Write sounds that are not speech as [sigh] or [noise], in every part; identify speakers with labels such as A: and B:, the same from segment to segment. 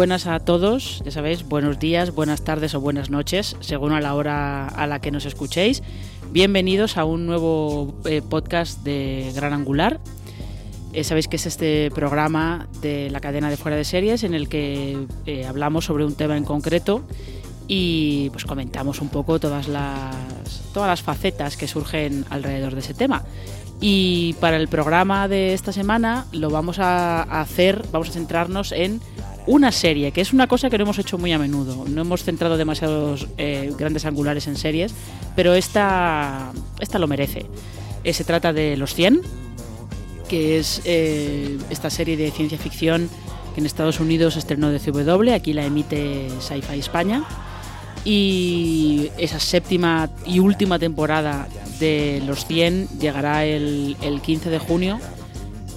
A: buenas a todos, ya sabéis, buenos días, buenas tardes o buenas noches, según a la hora a la que nos escuchéis. Bienvenidos a un nuevo eh, podcast de Gran Angular. Eh, sabéis que es este programa de la cadena de fuera de series en el que eh, hablamos sobre un tema en concreto y pues comentamos un poco todas las, todas las facetas que surgen alrededor de ese tema. Y para el programa de esta semana lo vamos a hacer, vamos a centrarnos en una serie, que es una cosa que no hemos hecho muy a menudo. No hemos centrado demasiados eh, grandes angulares en series, pero esta, esta lo merece. Eh, se trata de Los 100, que es eh, esta serie de ciencia ficción que en Estados Unidos estrenó de CW, aquí la emite Sci-Fi España. Y esa séptima y última temporada de Los 100 llegará el, el 15 de junio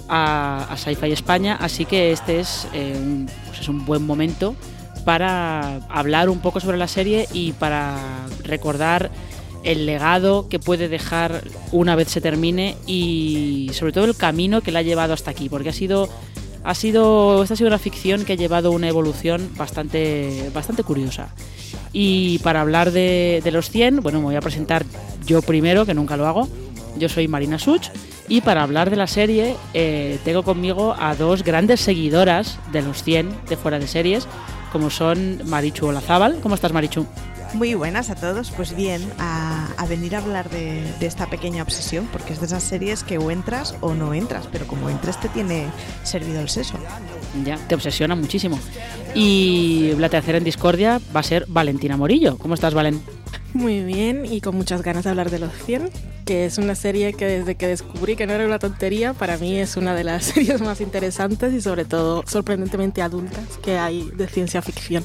A: a, a Sci-Fi España, así que este es, eh, un, pues es un buen momento para hablar un poco sobre la serie y para recordar el legado que puede dejar una vez se termine y sobre todo el camino que la ha llevado hasta aquí, porque ha sido ha sido esta ha sido una ficción que ha llevado una evolución bastante bastante curiosa. Y para hablar de, de los 100, bueno, me voy a presentar yo primero, que nunca lo hago. Yo soy Marina Such y para hablar de la serie eh, tengo conmigo a dos grandes seguidoras de los 100 de fuera de series, como son Marichu Olazábal. ¿Cómo estás, Marichu?
B: Muy buenas a todos, pues bien, a, a venir a hablar de, de, esta pequeña obsesión, porque es de esas series que o entras o no entras, pero como entres te tiene servido el seso.
A: Ya, te obsesiona muchísimo. Y la tercera en discordia va a ser Valentina Morillo. ¿Cómo estás, Valen?
C: Muy bien y con muchas ganas de hablar de Los 100, que es una serie que desde que descubrí que no era una tontería, para mí es una de las [laughs] series más interesantes y sobre todo sorprendentemente adultas que hay de ciencia ficción.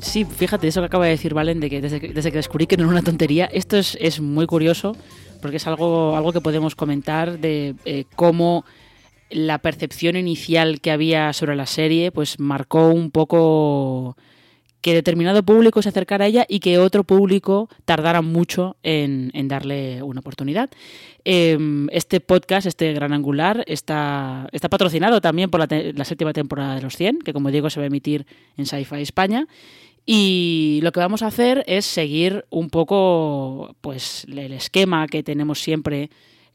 A: Sí, fíjate, eso que acaba de decir Valen, de que desde, que descubrí que no era una tontería, esto es, es muy curioso porque es algo, algo que podemos comentar de eh, cómo la percepción inicial que había sobre la serie pues marcó un poco que determinado público se acercara a ella y que otro público tardara mucho en, darle una oportunidad. Eh, este podcast, este gran angular, está, está patrocinado también por la, séptima temporada de los 100, que como digo se va a emitir en Sci-Fi España. Y lo que vamos a hacer es seguir un poco pues, el esquema que tenemos siempre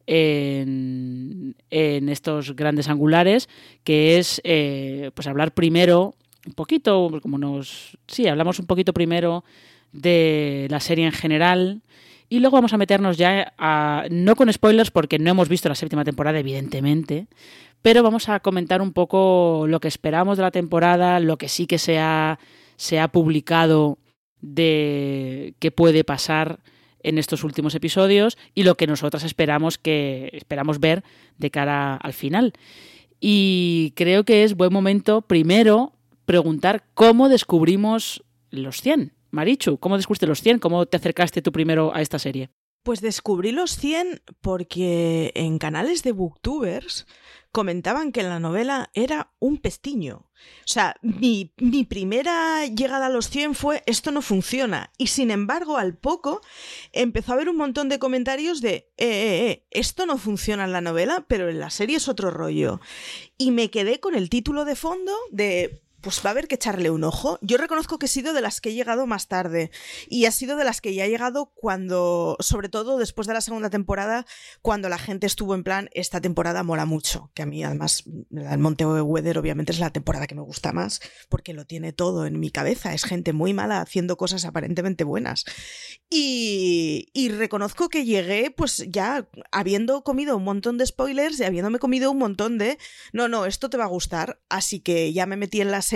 A: en, en estos grandes angulares, que es eh, pues hablar primero un poquito, como nos... Sí, hablamos un poquito primero de la serie en general y luego vamos a meternos ya a... No con spoilers porque no hemos visto la séptima temporada, evidentemente, pero vamos a comentar un poco lo que esperamos de la temporada, lo que sí que se ha, se ha publicado de qué puede pasar en estos últimos episodios y lo que nosotras esperamos que esperamos ver de cara al final. Y creo que es buen momento primero preguntar cómo descubrimos los 100. Marichu, ¿cómo descubriste los 100? ¿Cómo te acercaste tú primero a esta serie?
B: Pues descubrí los 100 porque en canales de booktubers comentaban que la novela era un pestiño. O sea, mi, mi, primera llegada a los 100 fue esto no funciona. Y sin embargo, al poco empezó a haber un montón de comentarios de eh, eh, eh, esto no funciona en la novela, pero en la serie es otro rollo. Y me quedé con el título de fondo de pues va a haber que echarle un ojo. Yo reconozco que he sido de las que he llegado más tarde y ha sido de las que ya he llegado cuando, sobre todo después de la segunda temporada, cuando la gente estuvo en plan, esta temporada mola mucho, que a mí además el Monte Weather obviamente es la temporada que me gusta más porque lo tiene todo en mi cabeza, es gente muy mala haciendo cosas aparentemente buenas. Y, y reconozco que llegué pues ya habiendo comido un montón de spoilers y habiéndome comido un montón de, no, no, esto te va a gustar, así que ya me metí en la serie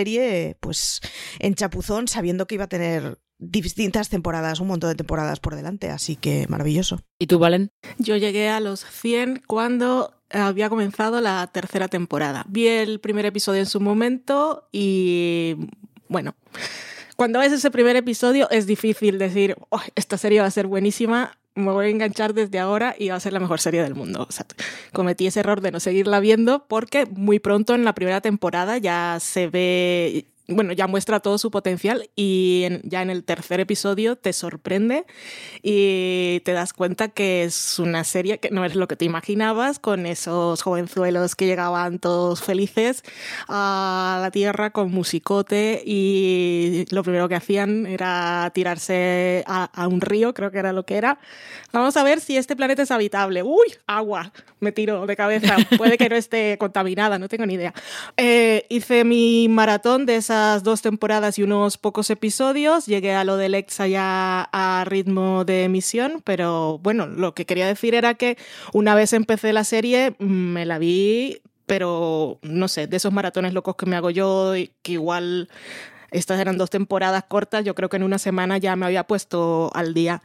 B: pues en chapuzón sabiendo que iba a tener distintas temporadas, un montón de temporadas por delante, así que maravilloso.
A: ¿Y tú, Valen?
C: Yo llegué a los 100 cuando había comenzado la tercera temporada. Vi el primer episodio en su momento y bueno, cuando ves ese primer episodio es difícil decir, oh, esta serie va a ser buenísima, me voy a enganchar desde ahora y va a ser la mejor serie del mundo. O sea, cometí ese error de no seguirla viendo porque muy pronto en la primera temporada ya se ve bueno, ya muestra todo su potencial y ya en el tercer episodio te sorprende y te das cuenta que es una serie que no es lo que te imaginabas, con esos jovenzuelos que llegaban todos felices a la Tierra con musicote y lo primero que hacían era tirarse a, a un río, creo que era lo que era. Vamos a ver si este planeta es habitable. ¡Uy! Agua. Me tiro de cabeza. Puede que no esté [laughs] contaminada, no tengo ni idea. Eh, hice mi maratón de esa dos temporadas y unos pocos episodios. Llegué a lo del Exa ya a ritmo de emisión, pero bueno, lo que quería decir era que una vez empecé la serie, me la vi, pero no sé, de esos maratones locos que me hago yo, que igual estas eran dos temporadas cortas, yo creo que en una semana ya me había puesto al día.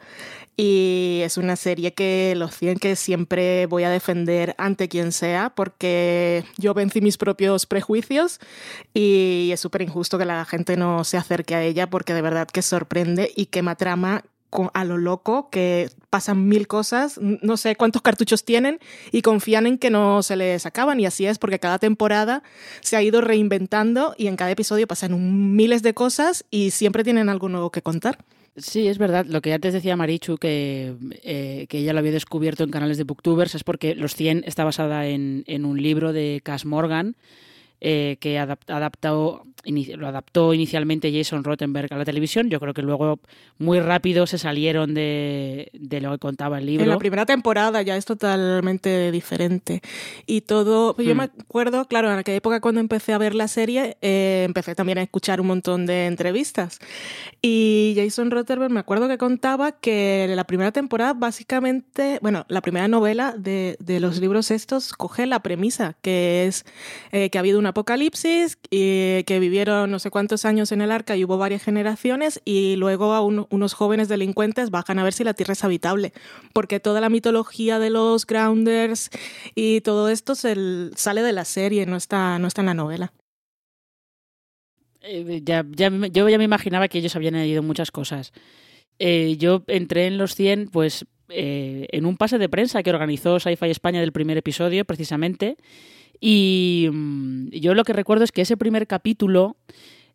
C: Y es una serie que los 100 que siempre voy a defender ante quien sea, porque yo vencí mis propios prejuicios y es súper injusto que la gente no se acerque a ella, porque de verdad que sorprende y quema trama a lo loco, que pasan mil cosas, no sé cuántos cartuchos tienen y confían en que no se les acaban. Y así es, porque cada temporada se ha ido reinventando y en cada episodio pasan miles de cosas y siempre tienen algo nuevo que contar.
A: Sí, es verdad. Lo que antes decía Marichu, que, eh, que ella lo había descubierto en canales de booktubers, es porque Los 100 está basada en, en un libro de Cass Morgan, eh, que adaptó, lo adaptó inicialmente Jason Rottenberg a la televisión. Yo creo que luego muy rápido se salieron de, lo que contaba el libro.
C: En la primera temporada ya es totalmente diferente. Y todo, pues yo hmm. me acuerdo, claro, en aquella época cuando empecé a ver la serie, eh, empecé también a escuchar un montón de entrevistas. Y Jason Rottenberg me acuerdo que contaba que la primera temporada básicamente, bueno, la primera novela de, de los libros estos coge la premisa, que es eh, que ha habido una apocalipsis, y que vivieron no sé cuántos años en el arca y hubo varias generaciones y luego a unos jóvenes delincuentes bajan a ver si la Tierra es habitable, porque toda la mitología de los grounders y todo esto se, sale de la serie, no está, no está en la novela.
A: Eh, ya, yo ya me imaginaba que ellos habían añadido muchas cosas. Eh, yo entré en los 100, pues eh, en un pase de prensa que organizó Sci-Fi España del primer episodio, precisamente, y mm, yo lo que recuerdo es que ese primer capítulo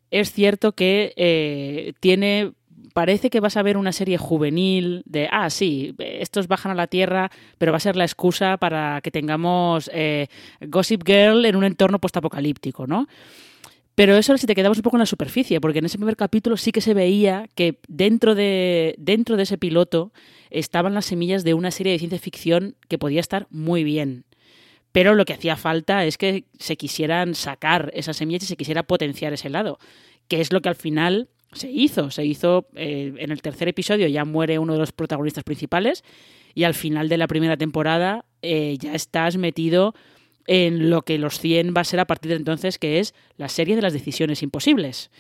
A: es cierto que eh, tiene parece que vas a ver una serie juvenil de, ah, sí, estos bajan a la Tierra, pero va a ser la excusa para que tengamos eh, Gossip Girl en un entorno postapocalíptico, ¿no? Pero eso si te quedamos un poco en la superficie, porque en ese primer capítulo sí que se veía que dentro de, dentro de ese piloto estaban las semillas de una serie de ciencia ficción que podía estar muy bien. Pero lo que hacía falta es que se quisieran sacar esas semillas y se quisiera potenciar ese lado, que es lo que al final se hizo. Se hizo eh, en el tercer episodio, ya muere uno de los protagonistas principales y al final de la primera temporada eh, ya estás metido en lo que los 100 va a ser a partir de entonces, que es la serie de las decisiones imposibles.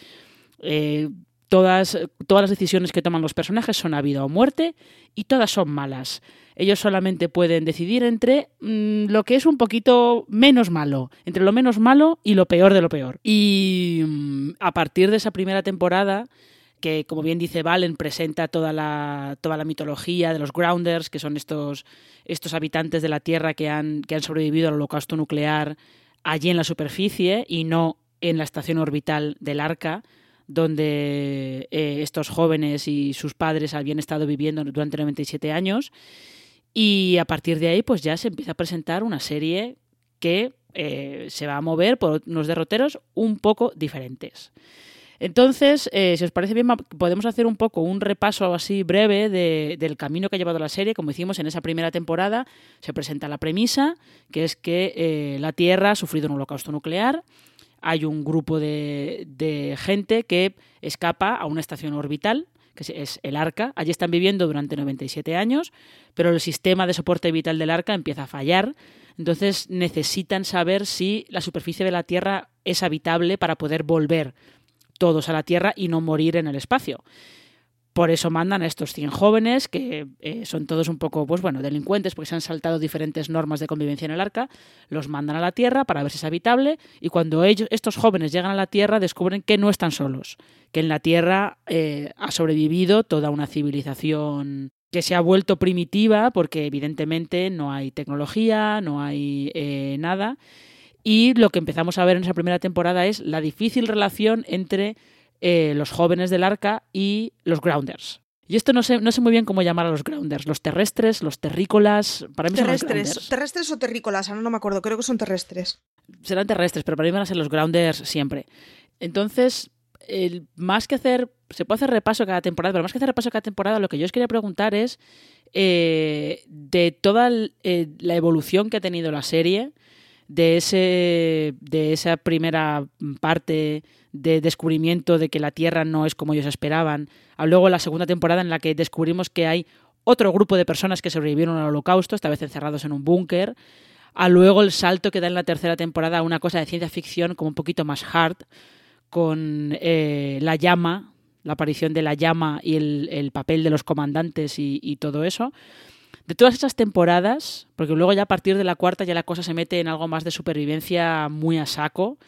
A: Eh, todas, todas las decisiones que toman los personajes son a vida o muerte y todas son malas ellos solamente pueden decidir entre mm, lo que es un poquito menos malo, entre lo menos malo y lo peor de lo peor. Y mm, a partir de esa primera temporada, que como bien dice Valen, presenta toda la, toda la mitología de los grounders, que son estos, estos habitantes de la Tierra que han, que han sobrevivido al holocausto nuclear allí en la superficie y no en la estación orbital del Arca, donde eh, estos jóvenes y sus padres habían estado viviendo durante 97 años. Y a partir de ahí, pues ya se empieza a presentar una serie que eh, se va a mover por unos derroteros un poco diferentes. Entonces, eh, si os parece bien, podemos hacer un poco un repaso así breve del camino que ha llevado la serie. Como hicimos en esa primera temporada, se presenta la premisa, que es que la Tierra ha sufrido un holocausto nuclear. Hay un grupo de, gente que escapa a una estación orbital, que es el ARCA. Allí están viviendo durante 97 años, pero el sistema de soporte vital del ARCA empieza a fallar. Entonces necesitan saber si la superficie de la Tierra es habitable para poder volver todos a la Tierra y no morir en el espacio. Por eso mandan a estos 100 jóvenes, que eh, son todos un poco, pues bueno, delincuentes, porque se han saltado diferentes normas de convivencia en el arca, los mandan a la Tierra para ver si es habitable, y cuando ellos, estos jóvenes llegan a la Tierra, descubren que no están solos, que en la Tierra eh, ha sobrevivido toda una civilización que se ha vuelto primitiva, porque evidentemente no hay tecnología, no hay eh, nada, y lo que empezamos a ver en esa primera temporada es la difícil relación entre eh, los jóvenes del arca y los grounders. Y esto no sé, no sé muy bien cómo llamar a los grounders. Los terrestres, los terrícolas. Para mí
B: terrestres.
A: Son
B: ¿Terrestres o terrícolas? Ahora no me acuerdo. Creo que son terrestres.
A: Serán terrestres, pero para mí van a ser los grounders siempre. Entonces, el, más que hacer. Se puede hacer repaso cada temporada, pero más que hacer repaso cada temporada, lo que yo os quería preguntar es. Eh, de toda eh, la evolución que ha tenido la serie de, ese, de esa primera parte de descubrimiento de que la Tierra no es como ellos esperaban, a luego la segunda temporada en la que descubrimos que hay otro grupo de personas que sobrevivieron al holocausto, esta vez encerrados en un búnker, a luego el salto que da en la tercera temporada a una cosa de ciencia ficción como un poquito más hard, con eh, la llama, la aparición de la llama y el, papel de los comandantes y todo eso de todas esas temporadas, porque luego ya a partir de la cuarta ya la cosa se mete en algo más de supervivencia muy a saco,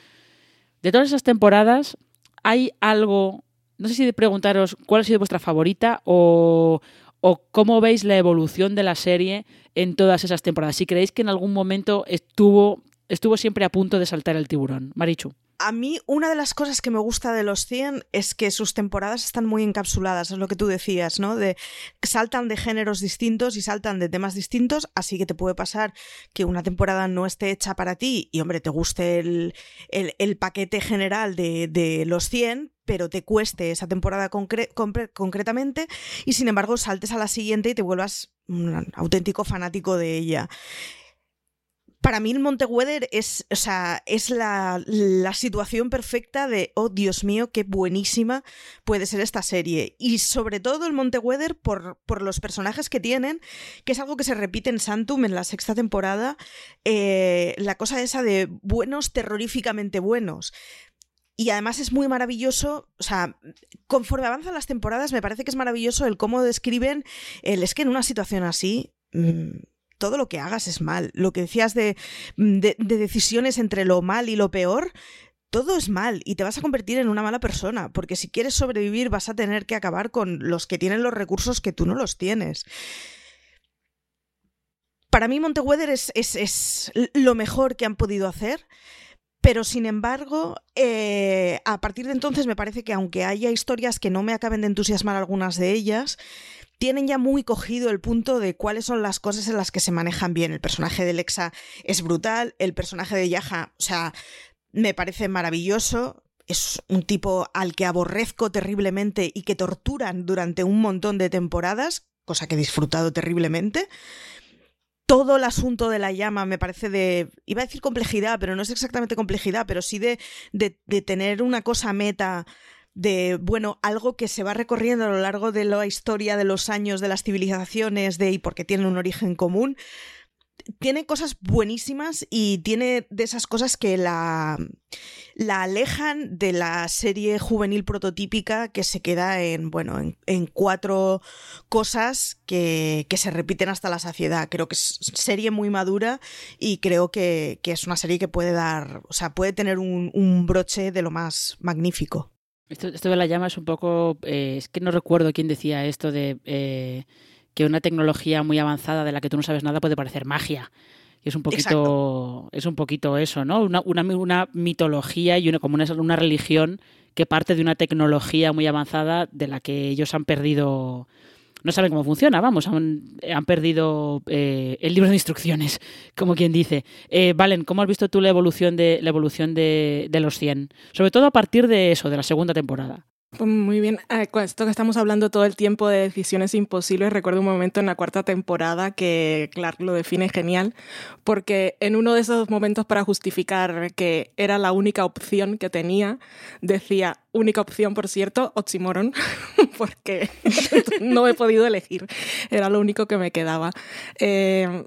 A: de todas esas temporadas hay algo, no sé si de preguntaros cuál ha sido vuestra favorita o, o cómo veis la evolución de la serie en todas esas temporadas, si creéis que en algún momento estuvo, estuvo siempre a punto de saltar el tiburón. Marichu
B: a mí una de las cosas que me gusta de los 100 es que sus temporadas están muy encapsuladas, es lo que tú decías, ¿no? De saltan de géneros distintos y saltan de temas distintos, así que te puede pasar que una temporada no esté hecha para ti y, hombre, te guste el, paquete general de, los 100, pero te cueste esa temporada concretamente y sin embargo saltes a la siguiente y te vuelvas un auténtico fanático de ella para mí el Monteweather es, o sea, es la, situación perfecta de, oh Dios mío, qué buenísima puede ser esta serie. Y sobre todo el Monteweather por, por los personajes que tienen, que es algo que se repite en Santum en la sexta temporada, eh, la cosa esa de buenos terroríficamente buenos. Y además es muy maravilloso, o sea, conforme avanzan las temporadas, me parece que es maravilloso el cómo describen el es que en una situación así mm, todo lo que hagas es mal. Lo que decías de, de, decisiones entre lo mal y lo peor, todo es mal y te vas a convertir en una mala persona, porque si quieres sobrevivir vas a tener que acabar con los que tienen los recursos que tú no los tienes. Para mí Monteweather es, es, es lo mejor que han podido hacer. Pero sin embargo, eh, a partir de entonces me parece que aunque haya historias que no me acaben de entusiasmar algunas de ellas, tienen ya muy cogido el punto de cuáles son las cosas en las que se manejan bien. El personaje de Lexa es brutal, el personaje de Yaja, o sea, me parece maravilloso. Es un tipo al que aborrezco terriblemente y que torturan durante un montón de temporadas, cosa que he disfrutado terriblemente todo el asunto de la llama me parece de, iba a decir complejidad, pero no es exactamente complejidad, pero sí de, de, de, tener una cosa meta de, bueno, algo que se va recorriendo a lo largo de la historia de los años de las civilizaciones de, y porque tienen un origen común, tiene cosas buenísimas y tiene de esas cosas que la, la alejan de la serie juvenil prototípica que se queda en, bueno, en, cuatro cosas que, que, se repiten hasta la saciedad. Creo que es serie muy madura y creo que, que es una serie que puede dar, o sea, puede tener un broche de lo más magnífico.
A: Esto, esto de la llama es un poco. Eh, es que no recuerdo quién decía esto de eh, que una tecnología muy avanzada de la que tú no sabes nada puede parecer magia. Y es un poquito,
B: Exacto.
A: es un poquito eso, ¿no? Una, una, una mitología y una, como una, una religión que parte de una tecnología muy avanzada de la que ellos han perdido no saben cómo funciona, vamos, han, perdido eh, el libro de instrucciones, como quien dice. Eh, Valen, ¿cómo has visto tú la evolución de la evolución de, los 100? Sobre todo a partir de eso, de la segunda temporada.
C: Pues muy bien, eh, esto que estamos hablando todo el tiempo de decisiones imposibles, recuerdo un momento en la cuarta temporada que Clark lo define genial, porque en uno de esos momentos para justificar que era la única opción que tenía, decía, única opción, por cierto, oxímoron, [laughs] porque [laughs] no he podido elegir, era lo único que me quedaba. Eh,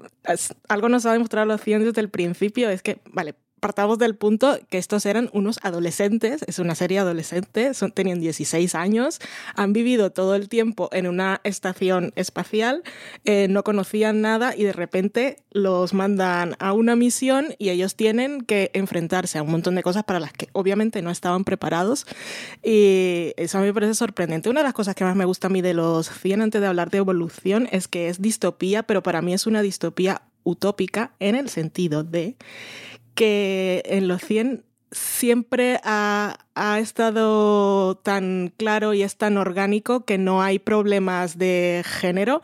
C: algo nos ha demostrado los 100 desde el principio, es que, vale, partamos del punto que estos eran unos adolescentes, es una serie adolescente, son, tenían 16 años, han vivido todo el tiempo en una estación espacial, eh, no conocían nada y de repente los mandan a una misión y ellos tienen que enfrentarse a un montón de cosas para las que obviamente no estaban preparados y eso a mí me parece sorprendente. Una de las cosas que más me gusta a mí de los 100 antes de hablar de evolución es que es distopía, pero para mí es una distopía utópica en el sentido de que en los 100 siempre ha, ha, estado tan claro y es tan orgánico que no hay problemas de género,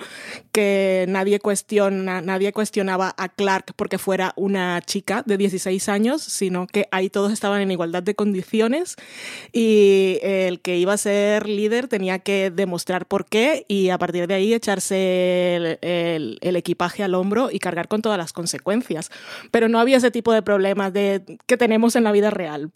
C: que nadie, cuestiona, nadie cuestionaba a Clark porque fuera una chica de 16 años, sino que ahí todos estaban en igualdad de condiciones y el que iba a ser líder tenía que demostrar por qué y a partir de ahí echarse el, el, el equipaje al hombro y cargar con todas las consecuencias. Pero no había ese tipo de problemas de, que tenemos en la vida real.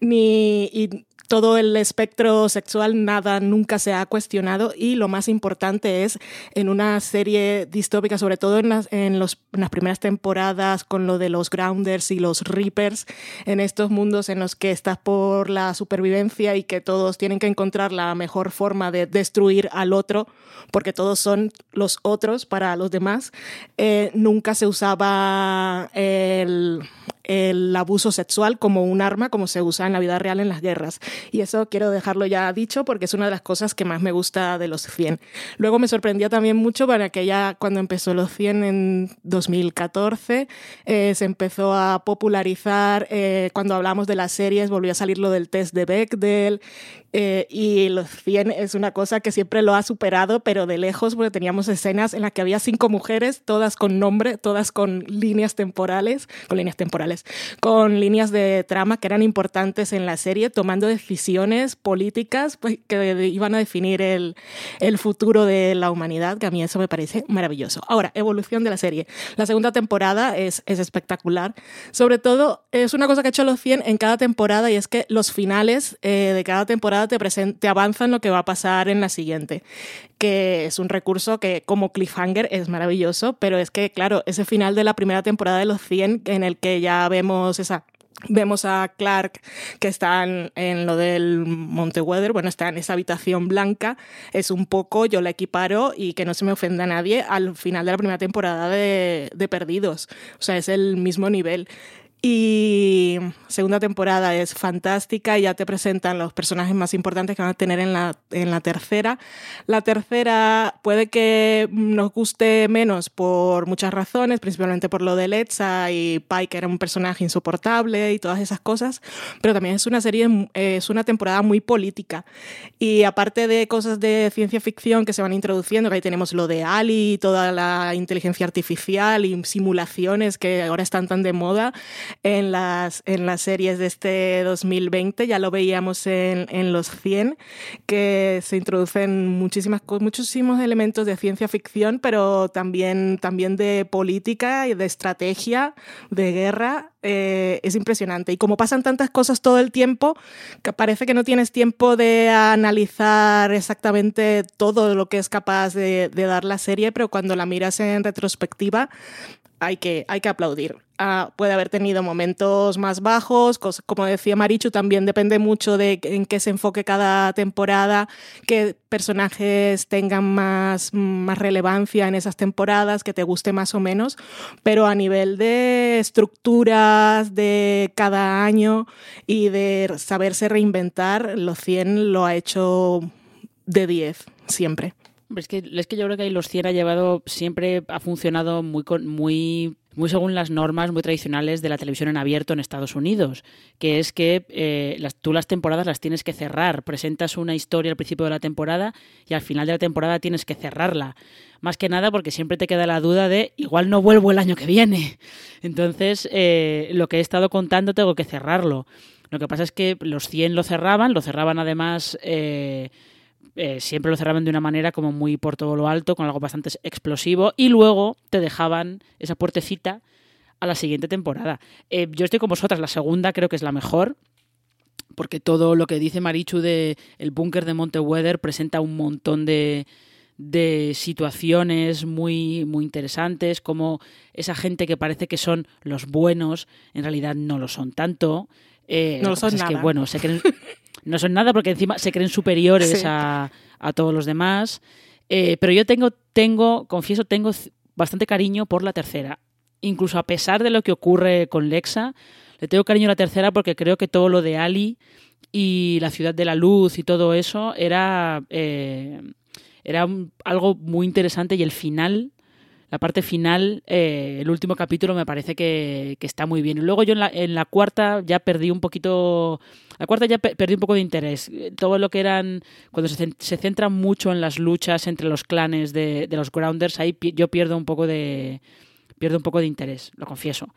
C: Ni, y todo el espectro sexual, nada nunca se ha cuestionado. Y lo más importante es en una serie distópica, sobre todo en las, en las primeras temporadas con lo de los Grounders y los Reapers, en estos mundos en los que estás por la supervivencia y que todos tienen que encontrar la mejor forma de destruir al otro, porque todos son los otros para los demás, eh, nunca se usaba el, el abuso sexual como un arma como se usa en la vida real en las guerras. Y eso quiero dejarlo ya dicho porque es una de las cosas que más me gusta de los 100. Luego me sorprendió también mucho para que ya cuando empezó los 100 en 2014 eh, se empezó a popularizar, eh, cuando hablamos de las series volvió a salir lo del test de Bechdel eh, y los 100 es una cosa que siempre lo ha superado, pero de lejos porque teníamos escenas en las que había cinco mujeres, todas con nombre, todas con líneas temporales, con líneas temporales, con líneas de trama que eran importantes en la serie, tomando decisiones políticas pues, que iban a definir el, el futuro de la humanidad, que a mí eso me parece maravilloso. Ahora, evolución de la serie. La segunda temporada es, es espectacular. Sobre todo, es una cosa que ha hecho los 100 en cada temporada y es que los finales eh, de cada temporada te, te avanzan lo que va a pasar en la siguiente, que es un recurso que como cliffhanger es maravilloso, pero es que, claro, ese final de la primera temporada de los 100 en el que ya vemos esa Vemos a Clark que está en, lo del Monte Weather, bueno, está en esa habitación blanca, es un poco, yo la equiparo y que no se me ofenda nadie al final de la primera temporada de, de Perdidos, o sea, es el mismo nivel. Y segunda temporada es fantástica, ya te presentan los personajes más importantes que van a tener en la, en la tercera. La tercera puede que nos guste menos por muchas razones, principalmente por lo de Letza y Pike, que era un personaje insoportable y todas esas cosas, pero también es una serie, es una temporada muy política. Y aparte de cosas de ciencia ficción que se van introduciendo, que ahí tenemos lo de Ali, toda la inteligencia artificial y simulaciones que ahora están tan de moda, en las, en las series de este 2020, ya lo veíamos en, en los 100, que se introducen muchísimas, muchísimos elementos de ciencia ficción, pero también, también de política y de estrategia, de guerra. Eh, es impresionante. Y como pasan tantas cosas todo el tiempo, que parece que no tienes tiempo de analizar exactamente todo lo que es capaz de, de dar la serie, pero cuando la miras en retrospectiva, hay que, hay que aplaudir. Ah, puede haber tenido momentos más bajos, como decía Marichu, también depende mucho de en qué se enfoque cada temporada, qué personajes tengan más, más relevancia en esas temporadas, que te guste más o menos, pero a nivel de estructuras de cada año y de saberse reinventar, los 100 lo ha hecho de 10 siempre.
A: Es que, es que yo creo que ahí los 100 ha llevado, siempre ha funcionado muy, muy, muy según las normas muy tradicionales de la televisión en abierto en Estados Unidos, que es que eh, tú las temporadas las tienes que cerrar, presentas una historia al principio de la temporada y al final de la temporada tienes que cerrarla. Más que nada porque siempre te queda la duda de igual no vuelvo el año que viene. [laughs] Entonces, eh, lo que he estado contando tengo que cerrarlo. Lo que pasa es que los 100 lo cerraban, lo cerraban además... Eh, eh, siempre lo cerraban de una manera como muy por todo lo alto, con algo bastante explosivo, y luego te dejaban esa puertecita a la siguiente temporada. Eh, yo estoy con vosotras, la segunda creo que es la mejor, porque todo lo que dice Marichu de el búnker de Monteweather presenta un montón de, de situaciones muy, muy interesantes, como esa gente que parece que son los buenos, en realidad no lo son tanto.
C: Eh, no lo son nada.
A: que, bueno, se creen, no son nada porque encima se creen superiores a, todos los demás. Eh, pero yo tengo, tengo, confieso, tengo bastante cariño por la tercera. Incluso a pesar de lo que ocurre con Lexa, le tengo cariño a la tercera porque creo que todo lo de Ali y la ciudad de la luz y todo eso era, eh, era algo muy interesante y el final la parte final, eh, el último capítulo me parece que, está muy bien. Y luego yo en la, en la, cuarta ya perdí un poquito, la cuarta ya perdí un poco de interés. Todo lo que eran, cuando se, se centra mucho en las luchas entre los clanes de, de, los Grounders, ahí yo pierdo un poco de, pierdo un poco de interés, lo confieso.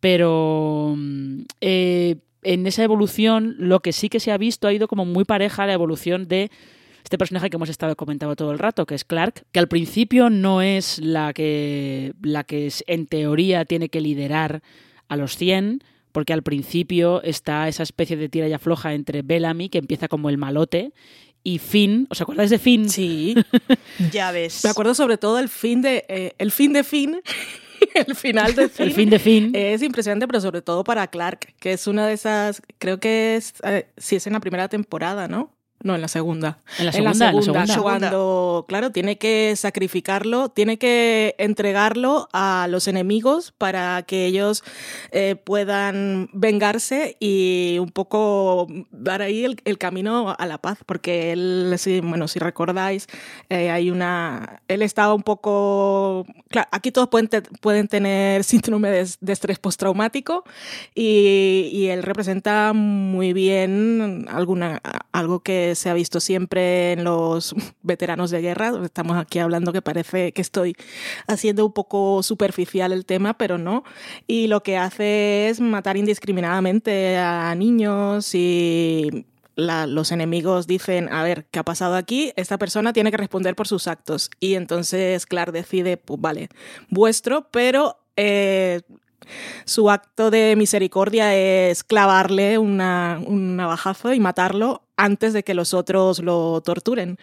A: Pero mm, eh, en esa evolución, lo que sí que se ha visto ha ido como muy pareja la evolución de este personaje que hemos estado comentando todo el rato, que es Clark, que al principio no es la que, la que en teoría tiene que liderar a los 100, porque al principio está esa especie de tira y afloja entre Bellamy, que empieza como el malote, y Finn. ¿Os acordáis de Finn?
C: Sí, [laughs]
B: ya ves.
C: Me acuerdo sobre todo el fin de, eh, el fin de Finn. [laughs] el final de Finn.
A: El fin de Finn.
C: Es impresionante, pero sobre todo para Clark, que es una de esas, creo que es, eh, si es en la primera temporada, ¿no? No, en la segunda.
A: En la segunda, en
C: la segunda, cuando, claro, tiene que sacrificarlo, tiene que entregarlo a los enemigos para que ellos eh, puedan vengarse y un poco dar ahí el, camino a la paz, porque él, si, bueno, si recordáis, eh, hay una, él estaba un poco, claro, aquí todos pueden, pueden tener [laughs] síndrome de, estrés postraumático y, y él representa muy bien alguna, algo que se ha visto siempre en los [laughs] veteranos de guerra. Estamos aquí hablando que parece que estoy haciendo un poco superficial el tema, pero no. Y lo que hace es matar indiscriminadamente a niños y los enemigos dicen, a ver, ¿qué ha pasado aquí? Esta persona tiene que responder por sus actos. Y entonces Clark decide, pues vale, vuestro, pero eh, su acto de misericordia es clavarle una, un navajazo y matarlo antes de que los otros lo torturen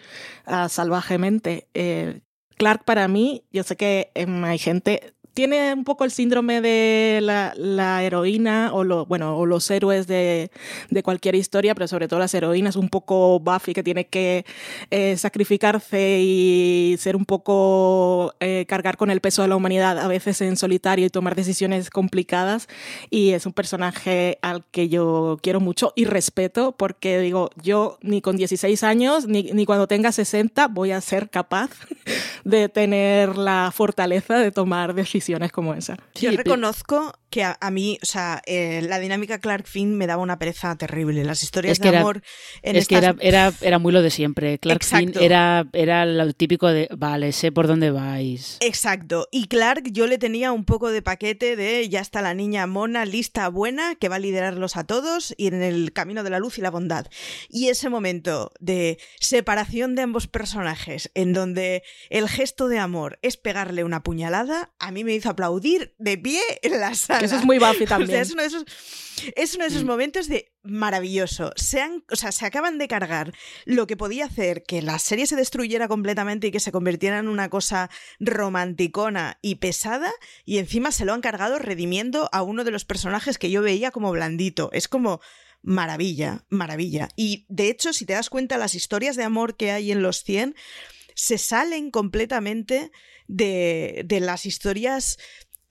C: uh, salvajemente. Eh, Clark para mí, yo sé que em, hay gente, tiene un poco el síndrome de la, heroína o, lo, bueno, o los héroes de, de, cualquier historia, pero sobre todo las heroínas, un poco Buffy que tiene que eh, sacrificarse y ser un poco eh, cargar con el peso de la humanidad a veces en solitario y tomar decisiones complicadas. Y es un personaje al que yo quiero mucho y respeto porque digo, yo ni con 16 años ni, ni cuando tenga 60 voy a ser capaz [laughs] de tener la fortaleza de tomar decisiones como esa.
B: Yo reconozco que a, mí, o sea, eh, la dinámica Clark Finn me daba una pereza terrible. Las historias de amor.
A: es que era, era, era, muy lo de siempre. Clark Finn era, era lo típico de, vale, sé por dónde vais.
B: Exacto. Y Clark, yo le tenía un poco de paquete de ya está la niña mona, lista, buena, que va a liderarlos a todos y en el camino de la luz y la bondad. Y ese momento de separación de ambos personajes, en donde el gesto de amor es pegarle una puñalada, a mí me hizo aplaudir de pie en la sala.
C: Eso es muy Buffy también. [laughs]
B: O sea, es uno de esos, es uno de esos momentos de maravilloso. Se han, o sea, se acaban de cargar lo que podía hacer que la serie se destruyera completamente y que se convirtiera en una cosa romanticona y pesada, y encima se lo han cargado redimiendo a uno de los personajes que yo veía como blandito. Es como maravilla, maravilla. Y de hecho, si te das cuenta, las historias de amor que hay en los 100 se salen completamente de, de las historias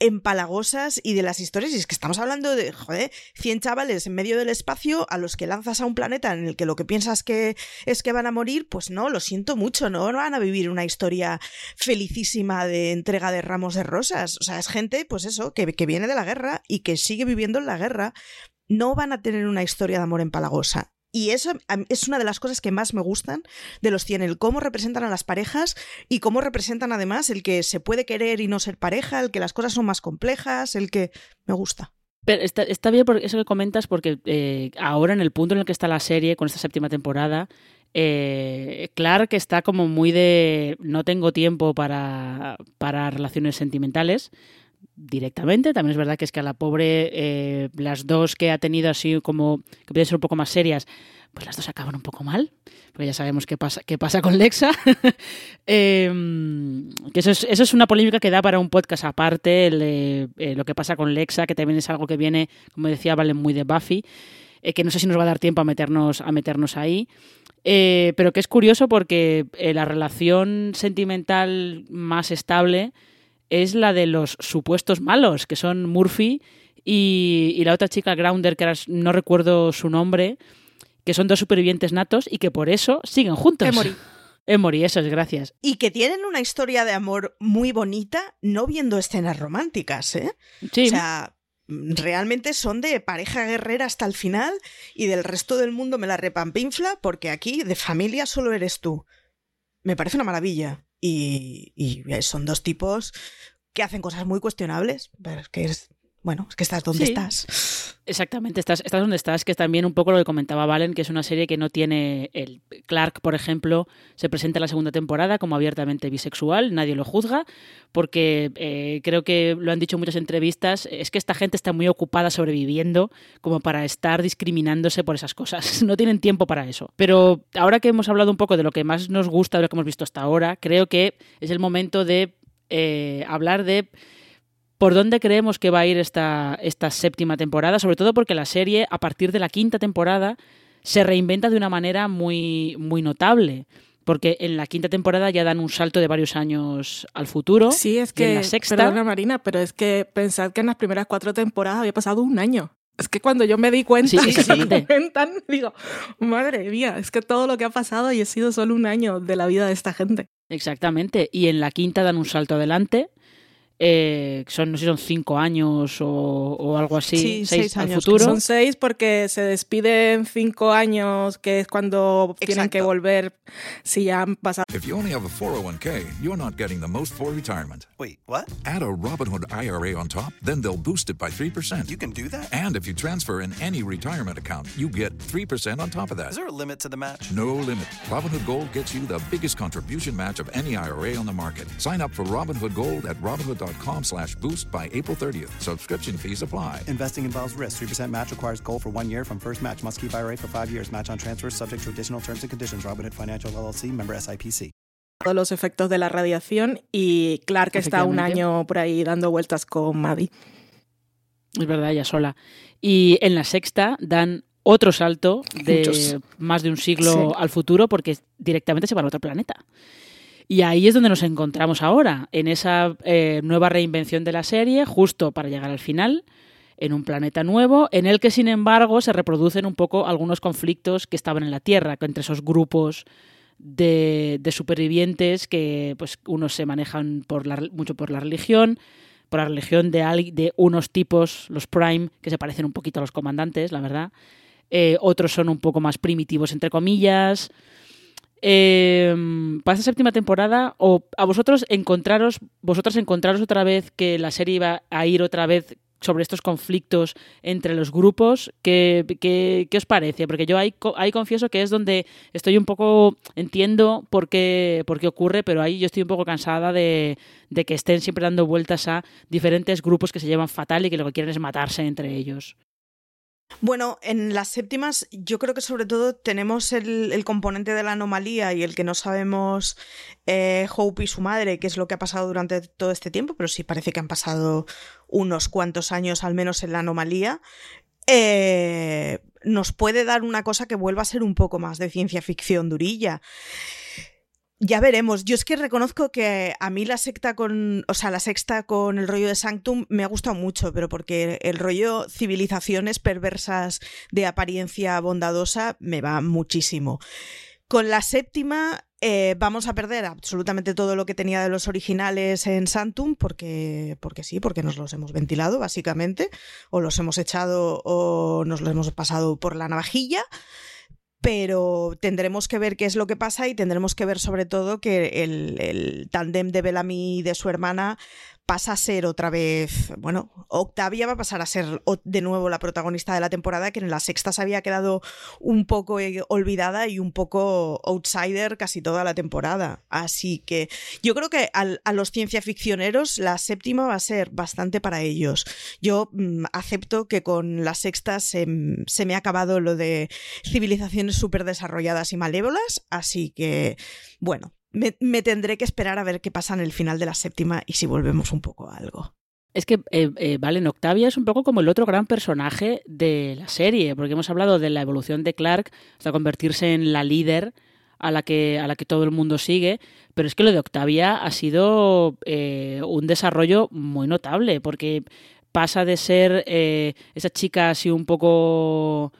B: empalagosas y de las historias. Y es que estamos hablando de, joder, 100 chavales en medio del espacio a los que lanzas a un planeta en el que lo que piensas que es que van a morir, pues no, lo siento mucho, no van a vivir una historia felicísima de entrega de ramos de rosas. O sea, es gente, pues eso, que, que viene de la guerra y que sigue viviendo en la guerra. No van a tener una historia de amor empalagosa. Y eso es una de las cosas que más me gustan de los 100, el cómo representan a las parejas y cómo representan además el que se puede querer y no ser pareja, el que las cosas son más complejas, el que me gusta.
A: Pero está, bien por eso que comentas, porque eh, ahora en el punto en el que está la serie, con esta séptima temporada, eh, Clark está como muy de no tengo tiempo para, para relaciones sentimentales directamente. También es verdad que es que a la pobre, eh, las dos que ha tenido así como, que pueden ser un poco más serias, pues las dos acaban un poco mal, porque ya sabemos qué pasa, qué pasa con Lexa. [laughs] Em, que eso es, eso es una polémica que da para un podcast aparte, eh, lo que pasa con Lexa, que también es algo que viene, como decía, vale muy de Buffy. Eh, que no sé si nos va a dar tiempo a meternos, a meternos ahí. pero que es curioso porque la relación sentimental más estable es la de los supuestos malos, que son Murphy y, la otra chica, Grounder, que ahora no recuerdo su nombre, que son dos supervivientes natos y que por eso siguen juntos.
B: Emory. [laughs]
A: Emory, eso es, gracias.
B: Y que tienen una historia de amor muy bonita, no viendo escenas románticas, ¿eh?
A: Sí.
B: O sea, realmente son de pareja guerrera hasta el final y del resto del mundo me la repampinfla porque aquí de familia solo eres tú. Me parece una maravilla. Y, y son dos tipos que hacen cosas muy cuestionables, pero es que es, bueno, es que estás donde estás.
A: Exactamente, estás, estás donde estás, que es también un poco lo que comentaba Valen, que es una serie que no tiene el Clark, por ejemplo, se presenta en la segunda temporada como abiertamente bisexual, nadie lo juzga, porque eh, creo que lo han dicho en muchas entrevistas, es que esta gente está muy ocupada sobreviviendo como para estar discriminándose por esas cosas, [laughs] no tienen tiempo para eso. Pero ahora que hemos hablado un poco de lo que más nos gusta, de lo que hemos visto hasta ahora, creo que es el momento de eh, hablar de por dónde creemos que va a ir esta, esta séptima temporada, sobre todo porque la serie, a partir de la quinta temporada, se reinventa de una manera muy, muy notable. Porque en la quinta temporada ya dan un salto de varios años al futuro.
C: Sí, es que. En la sexta. Perdona, Marina, pero es que pensad que en las primeras cuatro temporadas había pasado un año. Es que cuando yo me di cuenta sí, que se comentan, [laughs] digo, madre mía, es que todo lo que ha pasado y ha sido solo un año de la vida de esta gente.
A: Exactamente. Y en la quinta dan un salto adelante eh, son, no sé si son cinco años o, algo así, seis, años. Al futuro.
C: Son seis porque se despiden cinco años, que es cuando tienen que volver si ya han pasado. If you only have a 401k, you're not getting the most for retirement. Wait, what? Add a Robinhood IRA on top, then they'll boost it by 3%. You can do that? And if you transfer in any retirement account, you get 3% on top of that. Is there a limit to the match? No limit. Robinhood Gold gets you the biggest contribution match of any IRA on the market. Sign up for Robinhood Gold at Robinhood.com com slash boost by April 30th. Subscription fees apply. Investing involves risk. 3% match requires gold for one year from first match. Must keep IRA for five years. Match on transfers subject to additional terms and conditions. Robinhood Financial LLC. Member SIPC. Todos los efectos de la radiación y Clark está un año por ahí dando vueltas con Maddie.
A: Es verdad, ella sola. Y en la sexta dan otro salto de Muchos. más de un siglo sí. al futuro porque directamente se van a otro planeta. Y ahí es donde nos encontramos ahora, en esa eh, nueva reinvención de la serie, justo para llegar al final, en un planeta nuevo, en el que sin embargo se reproducen un poco algunos conflictos que estaban en la Tierra, entre esos grupos de, de supervivientes que pues unos se manejan por la, mucho por la religión, por la religión de, de unos tipos, los Prime, que se parecen un poquito a los comandantes, la verdad. Eh, otros son un poco más primitivos, entre comillas. Eh, para esta séptima temporada, o a vosotros encontraros, vosotras encontraros otra vez que la serie iba a ir otra vez sobre estos conflictos entre los grupos. ¿Qué, qué, qué os parece? Porque yo ahí, ahí, confieso que es donde estoy un poco, entiendo por qué, por qué ocurre, pero ahí yo estoy un poco cansada de, de que estén siempre dando vueltas a diferentes grupos que se llevan fatal y que lo que quieren es matarse entre ellos.
B: Bueno, en las séptimas yo creo que sobre todo tenemos el, componente de la anomalía y el que no sabemos eh, Hope y su madre qué es lo que ha pasado durante todo este tiempo, pero sí parece que han pasado unos cuantos años al menos en la anomalía. Eh, nos puede dar una cosa que vuelva a ser un poco más de ciencia ficción durilla. Ya veremos. Yo es que reconozco que a mí la secta con, o sea, la sexta con el rollo de Sanctum me ha gustado mucho, pero porque el rollo civilizaciones perversas de apariencia bondadosa me va muchísimo. Con la séptima eh, vamos a perder absolutamente todo lo que tenía de los originales en Sanctum, porque, porque sí, porque nos los hemos ventilado, básicamente, o los hemos echado o nos los hemos pasado por la navajilla pero tendremos que ver qué es lo que pasa y tendremos que ver sobre todo que el, el tándem de Bellamy y de su hermana pasa a ser otra vez, bueno, Octavia va a pasar a ser de nuevo la protagonista de la temporada, que en la sexta se había quedado un poco eh, olvidada y un poco outsider casi toda la temporada. Así que yo creo que a los ciencia ficcioneros la séptima va a ser bastante para ellos. Yo mm, acepto que con la sexta se, se me ha acabado lo de civilizaciones súper desarrolladas y malévolas, así que, bueno, me, tendré que esperar a ver qué pasa en el final de la séptima y si volvemos un poco a algo.
A: Es que, eh, eh, Valen, Octavia es un poco como el otro gran personaje de la serie, porque hemos hablado de la evolución de Clark hasta convertirse en la líder a la que, a la que todo el mundo sigue, pero es que lo de Octavia ha sido eh, un desarrollo muy notable, porque pasa de ser esa chica así un poco,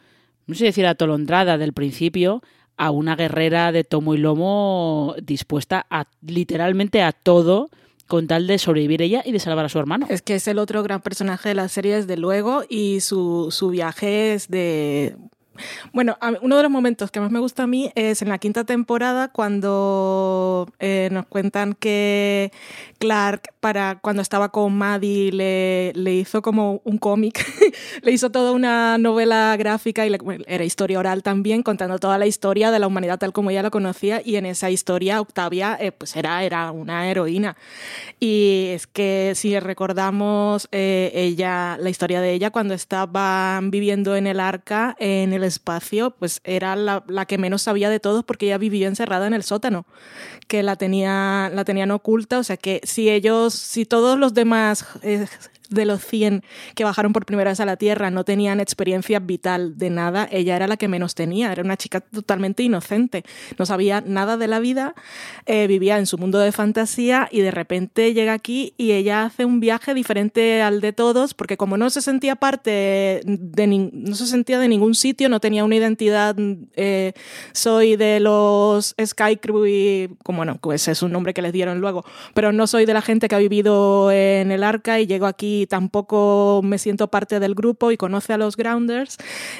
A: no sé decir atolondrada del principio, a una guerrera de tomo y lomo dispuesta a literalmente a todo con tal de sobrevivir ella y de salvar a su hermano.
C: Es que es el otro gran personaje de la serie, desde luego, y su, su viaje es de bueno, uno de los momentos que más me gusta a mí es en la quinta temporada cuando eh, nos cuentan que Clark, para cuando estaba con Maddie, le, le hizo como un cómic, [laughs] le hizo toda una novela gráfica y era historia oral también, contando toda la historia de la humanidad tal como ella la conocía y en esa historia Octavia eh, pues era, era una heroína. Y es que si recordamos eh, ella, la historia de ella cuando estaban viviendo en el arca, en el espacio, pues era la, que menos sabía de todos porque ella vivía encerrada en el sótano, que la, tenía, la tenían oculta, o sea que si ellos, si todos los demás eh, de los 100 que bajaron por primera vez a la Tierra no tenían experiencia vital de nada, ella era la que menos tenía, era una chica totalmente inocente, no sabía nada de la vida, eh, vivía en su mundo de fantasía y de repente llega aquí y ella hace un viaje diferente al de todos porque como no se sentía parte de no se sentía de ningún sitio, no tenía una identidad, eh, soy de los Sky Crew y como no, pues es un nombre que les dieron luego, pero no soy de la gente que ha vivido en el arca y llego aquí tampoco me siento parte del grupo y conoce a los grounders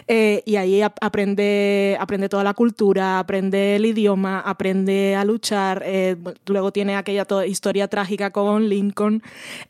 C: eh, y ahí aprende, aprende toda la cultura, aprende el idioma, aprende a luchar, eh, luego tiene aquella historia trágica con Lincoln,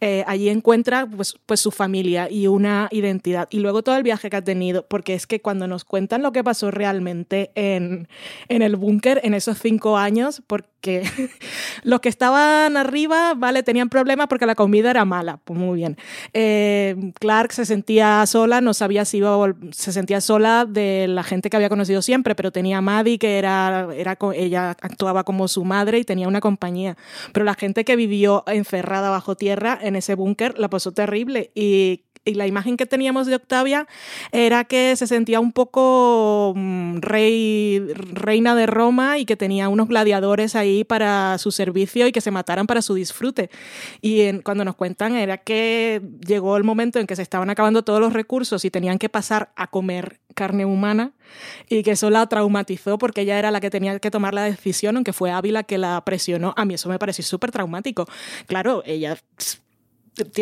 C: eh, allí encuentra pues, pues su familia y una identidad y luego todo el viaje que ha tenido, porque es que cuando nos cuentan lo que pasó realmente en, en el búnker en esos cinco años, porque [laughs] los que estaban arriba, vale, tenían problemas porque la comida era mala, pues muy bien. Eh, Clark se sentía sola, no sabía si iba a se sentía sola de la gente que había conocido siempre, pero tenía a Maddie, que era, era, ella actuaba como su madre y tenía una compañía. Pero la gente que vivió encerrada bajo tierra en ese búnker la pasó terrible y y la imagen que teníamos de Octavia era que se sentía un poco mm, rey, reina de Roma y que tenía unos gladiadores ahí para su servicio y que se mataran para su disfrute. Y cuando nos cuentan era que llegó el momento en que se estaban acabando todos los recursos y tenían que pasar a comer carne humana y que eso la traumatizó porque ella era la que tenía que tomar la decisión, aunque fue Ávila que la presionó. A mí eso me pareció súper traumático. Claro, ella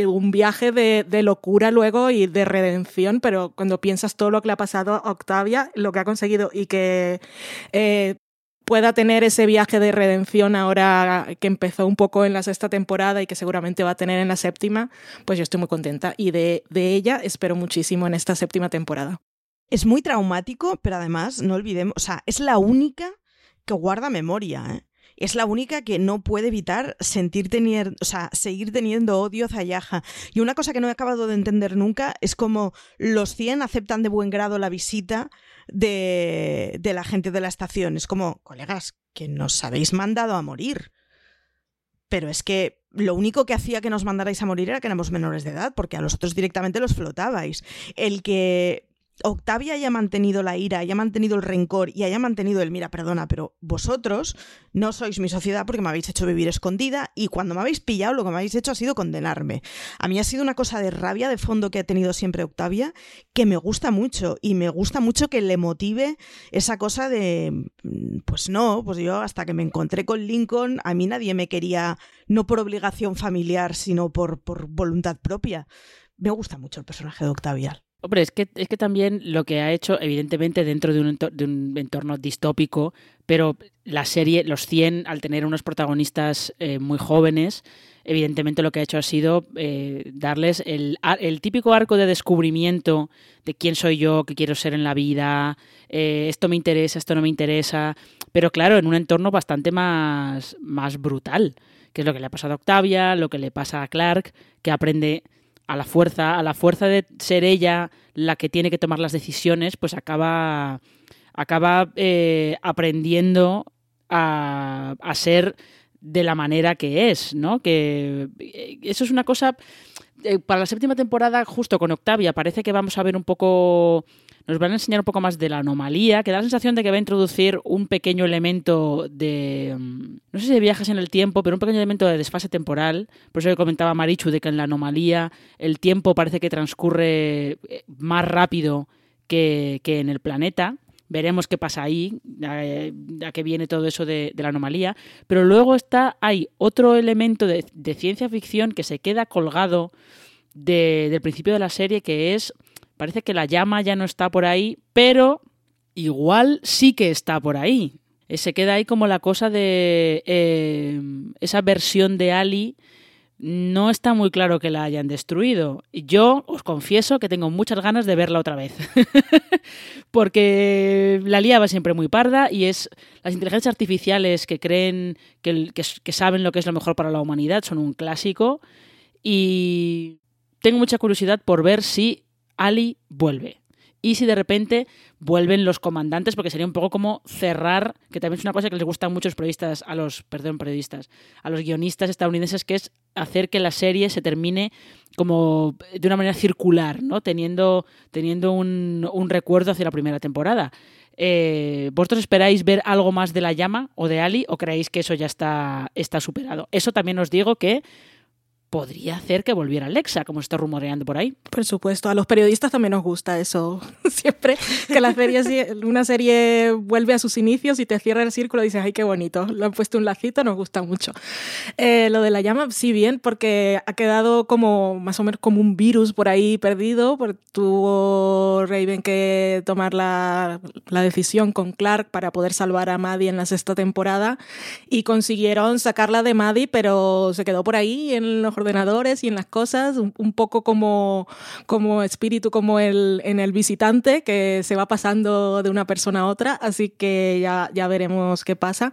C: un viaje de, locura luego y de redención, pero cuando piensas todo lo que le ha pasado a Octavia, lo que ha conseguido y que eh, pueda tener ese viaje de redención ahora que empezó un poco en la sexta temporada y que seguramente va a tener en la séptima, pues yo estoy muy contenta y de, ella espero muchísimo en esta séptima temporada.
B: Es muy traumático, pero además, no olvidemos, o sea, es la única que guarda memoria, ¿eh? Es la única que no puede evitar sentir tener, o sea, seguir teniendo odio hacia Yaja. Y una cosa que no he acabado de entender nunca es cómo los 100 aceptan de buen grado la visita de, de la gente de la estación. Es como, colegas, que nos habéis mandado a morir. Pero es que lo único que hacía que nos mandarais a morir era que éramos menores de edad, porque a los otros directamente los flotabais. El que Octavia haya mantenido la ira, haya mantenido el rencor y haya mantenido el mira, perdona, pero vosotros no sois mi sociedad porque me habéis hecho vivir escondida y cuando me habéis pillado lo que me habéis hecho ha sido condenarme. A mí ha sido una cosa de rabia de fondo que ha tenido siempre Octavia que me gusta mucho y me gusta mucho que le motive esa cosa de, mm, pues no, pues yo hasta que me encontré con Lincoln, a mí nadie me quería, no por obligación familiar, sino por, por voluntad propia. Me gusta mucho el personaje de Octavia.
A: Hombre, es que, es que también lo que ha hecho, evidentemente, dentro de un, entorno, de un entorno distópico, pero la serie, los 100, al tener unos protagonistas eh, muy jóvenes, evidentemente lo que ha hecho ha sido eh, darles el, el, típico arco de descubrimiento de quién soy yo, qué quiero ser en la vida, eh, esto me interesa, esto no me interesa, pero claro, en un entorno bastante más, más brutal, que es lo que le ha pasado a Octavia, lo que le pasa a Clark, que aprende a la fuerza, a la fuerza de ser ella la que tiene que tomar las decisiones, pues acaba, acaba eh, aprendiendo a, a, ser de la manera que es, ¿no? Que eh, eso es una cosa. Eh, para la séptima temporada, justo con Octavia, parece que vamos a ver un poco nos van a enseñar un poco más de la anomalía, que da la sensación de que va a introducir un pequeño elemento de, mm, no sé si de viajes en el tiempo, pero un pequeño elemento de desfase temporal. Por eso que comentaba Marichu de que en la anomalía el tiempo parece que transcurre eh, más rápido que, que en el planeta. Veremos qué pasa ahí, a, qué viene todo eso de, la anomalía. Pero luego está, hay otro elemento de, ciencia ficción que se queda colgado de, del principio de la serie, que es Parece que la llama ya no está por ahí, pero igual sí que está por ahí. Eh, se queda ahí como la cosa de eh, esa versión de Ali. No está muy claro que la hayan destruido. Yo os confieso que tengo muchas ganas de verla otra vez. [laughs] Porque la liaba siempre muy parda y es las inteligencias artificiales que creen que, que, que saben lo que es lo mejor para la humanidad son un clásico. Y tengo mucha curiosidad por ver si Ali vuelve. Y si de repente vuelven los comandantes, porque sería un poco como cerrar, que también es una cosa que les gusta a muchos periodistas, a los, perdón, periodistas, a los guionistas estadounidenses, que es hacer que la serie se termine como de una manera circular, ¿no? Teniendo, teniendo un, un recuerdo hacia la primera temporada. Eh, ¿Vosotros esperáis ver algo más de la llama o de Ali o creéis que eso ya está, está superado? Eso también os digo que podría hacer que volviera Alexa, como está rumoreando por ahí.
C: Por supuesto, a los periodistas también nos gusta eso. [laughs] Siempre que la serie, una serie vuelve a sus inicios y te cierra el círculo, dices, ay, qué bonito, lo han puesto un lacito, nos gusta mucho. Eh, lo de la llama, sí, bien, porque ha quedado como más o menos como un virus por ahí perdido, porque tuvo Raven que tomar la, la decisión con Clark para poder salvar a Maddie en la sexta temporada y consiguieron sacarla de Maddie, pero se quedó por ahí en los ordenadores y en las cosas, un, un poco como, como espíritu, como el, en el visitante, que se va pasando de una persona a otra, así que ya, ya veremos qué pasa.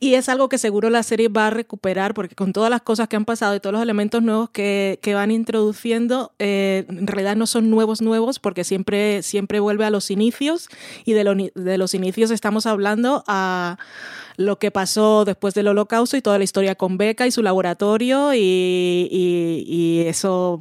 C: Y es algo que seguro la serie va a recuperar, porque con todas las cosas que han pasado y todos los elementos nuevos que, que van introduciendo, eh, en realidad no son nuevos nuevos, porque siempre, siempre vuelve a los inicios, y de, lo, de los inicios estamos hablando a lo que pasó después del holocausto y toda la historia con Beca y su laboratorio y, y, y eso,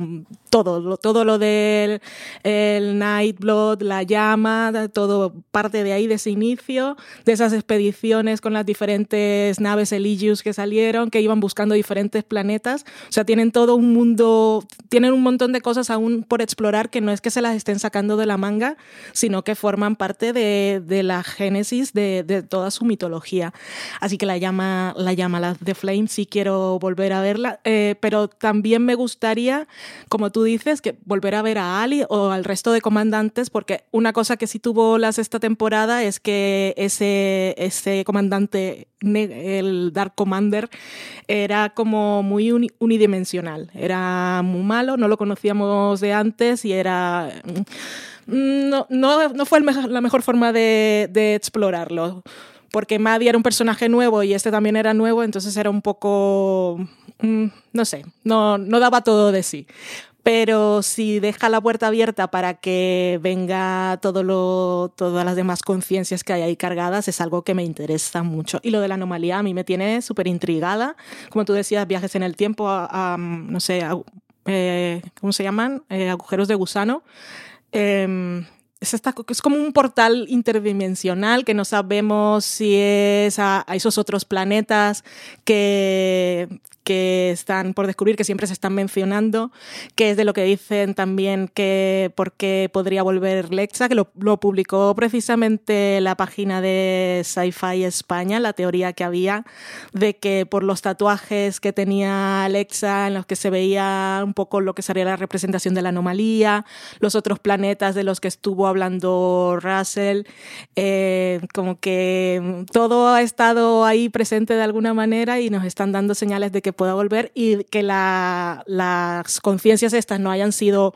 C: todo, lo, todo lo del el Nightblood, la llama, todo parte de ahí, de ese inicio, de esas expediciones con las diferentes naves Eligius que salieron, que iban buscando diferentes planetas. O sea, tienen todo un mundo, tienen un montón de cosas aún por explorar que no es que se las estén sacando de la manga, sino que forman parte de, de la génesis de, de toda su mitología. Así que la llama, la llama la The Flame, sí quiero volver a verla. Eh, pero también me gustaría, como tú dices, que volver a ver a Ali o al resto de comandantes, porque una cosa que sí tuvo la sexta temporada es que ese, ese comandante, el Dark Commander, era como muy unidimensional. Era muy malo, no lo conocíamos de antes y era Mm, no, no, no fue la mejor forma de, de explorarlo porque Maddie era un personaje nuevo y este también era nuevo, entonces era un poco, mm, no sé, no, no daba todo de sí. Pero si deja la puerta abierta para que venga todo lo, todas las demás conciencias que hay ahí cargadas, es algo que me interesa mucho. Y lo de la anomalía a mí me tiene súper intrigada. Como tú decías, viajes en el tiempo, a, no sé, eh, ¿cómo se llaman? Eh, agujeros de gusano. Em, es, es, como un portal interdimensional que no sabemos si es a esos otros planetas que, que están por descubrir, que siempre se están mencionando, que es de lo que dicen también que por qué podría volver Lexa, que lo, publicó precisamente la página de Sci-Fi España, la teoría que había de que por los tatuajes que tenía Alexa, en los que se veía un poco lo que sería la representación de la anomalía, los otros planetas de los que estuvo hablando Russell, eh, como que todo ha estado ahí presente de alguna manera y nos están dando señales de que pueda volver y que las conciencias estas no hayan sido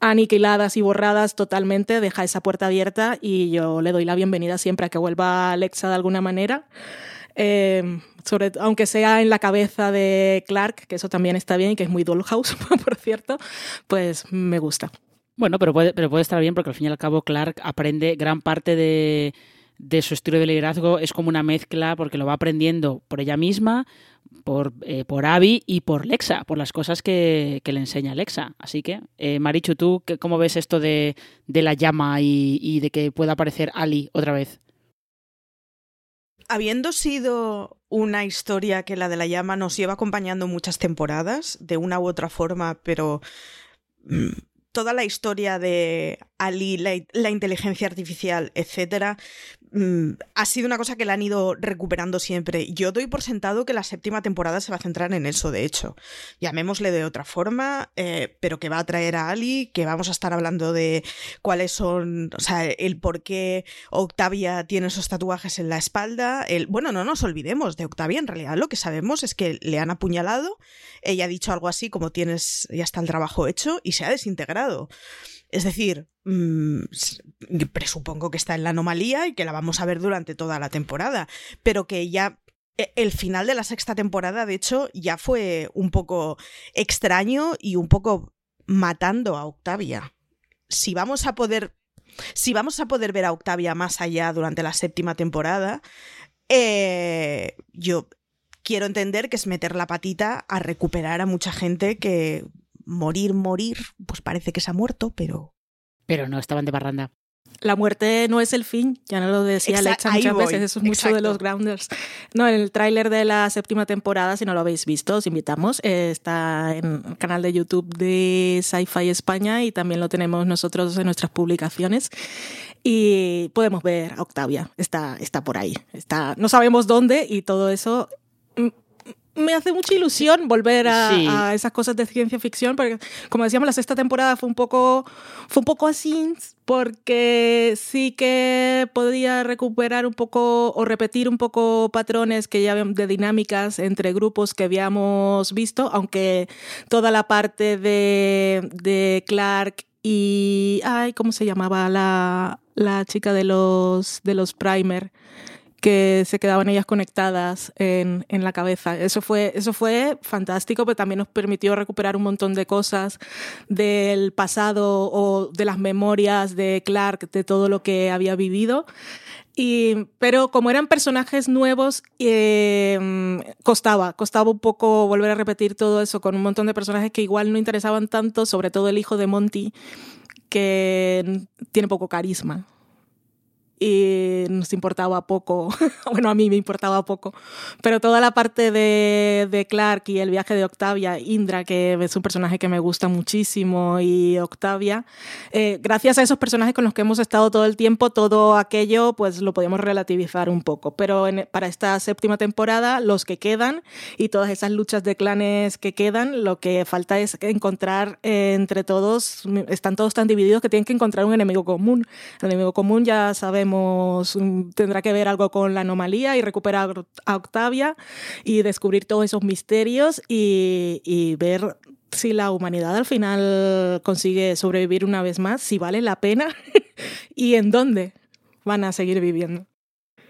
C: aniquiladas y borradas totalmente, deja esa puerta abierta y yo le doy la bienvenida siempre a que vuelva Alexa de alguna manera. Em, sobre, aunque sea en la cabeza de Clark, que eso también está bien y que es muy Dollhouse, [laughs] por cierto, pues me gusta.
A: Bueno, pero puede, pero puede estar bien porque al fin y al cabo Clark aprende gran parte de, de su estilo de liderazgo, es como una mezcla porque lo va aprendiendo por ella misma, por, eh, por Abby y por Lexa, por las cosas que, le enseña Lexa. Así que, eh, Marichu, ¿tú cómo ves esto de, la llama y, de que pueda aparecer Ali otra vez?
B: Habiendo sido una historia que la de la llama nos lleva acompañando muchas temporadas, de una u otra forma, pero mm, toda la historia de Ali, la, inteligencia artificial, etcétera, mm, ha sido una cosa que la han ido recuperando siempre. Yo doy por sentado que la séptima temporada se va a centrar en eso, de hecho. Llamémosle de otra forma, eh, pero que va a traer a Ali, que vamos a estar hablando de cuáles son, o sea, el por qué Octavia tiene esos tatuajes en la espalda. El, bueno, no nos olvidemos de Octavia, en realidad lo que sabemos es que le han apuñalado, ella ha dicho algo así como tienes, ya está el trabajo hecho y se ha desintegrado. Es decir, mm, presupongo que está en la anomalía y que la vamos a ver durante toda la temporada, pero que ya e, el final de la sexta temporada, de hecho, ya fue un poco extraño y un poco matando a Octavia. Si vamos a poder. Si vamos a poder ver a Octavia más allá durante la séptima temporada, eh, yo quiero entender que es meter la patita a recuperar a mucha gente que morir, morir, pues parece que se ha muerto, pero...
A: Pero no estaban de barranda.
C: La muerte no es el fin, ya no lo decía Alexa muchas veces, eso es mucho de los Grounders. No, el tráiler de la séptima temporada, si no lo habéis visto, os invitamos, eh, está en el canal de YouTube de Sci-Fi España y también lo tenemos nosotros en nuestras publicaciones. Y podemos ver a Octavia, está, está por ahí, está, no sabemos dónde y todo eso me hace mucha ilusión volver a, esas cosas de ciencia ficción, porque como decíamos, la sexta temporada fue un poco, fue un poco así, porque sí que podía recuperar un poco o repetir un poco patrones que ya de dinámicas entre grupos que habíamos visto, aunque toda la parte de, de Clark y, ay, ¿cómo se llamaba la, la chica de los, de los primer? Que se quedaban ellas conectadas en, en, la cabeza. Eso fue, eso fue fantástico, pero también nos permitió recuperar un montón de cosas del pasado o de las memorias de Clark, de todo lo que había vivido. Y, pero como eran personajes nuevos, eh, costaba, costaba un poco volver a repetir todo eso con un montón de personajes que igual no interesaban tanto, sobre todo el hijo de Monty, que tiene poco carisma y nos importaba poco, [laughs] bueno, a mí me importaba poco, pero toda la parte de, de, Clark y el viaje de Octavia, Indra, que es un personaje que me gusta muchísimo, y Octavia, eh, gracias a esos personajes con los que hemos estado todo el tiempo, todo aquello pues lo podemos relativizar un poco, pero para esta séptima temporada, los que quedan y todas esas luchas de clanes que quedan, lo que falta es encontrar eh, entre todos, están todos tan divididos que tienen que encontrar un enemigo común. El enemigo común ya sabemos Mm, tendrá que ver algo con la anomalía y recuperar a Octavia y descubrir todos esos misterios y, ver si la humanidad al final consigue sobrevivir una vez más, si vale la pena [laughs] y en dónde van a seguir viviendo.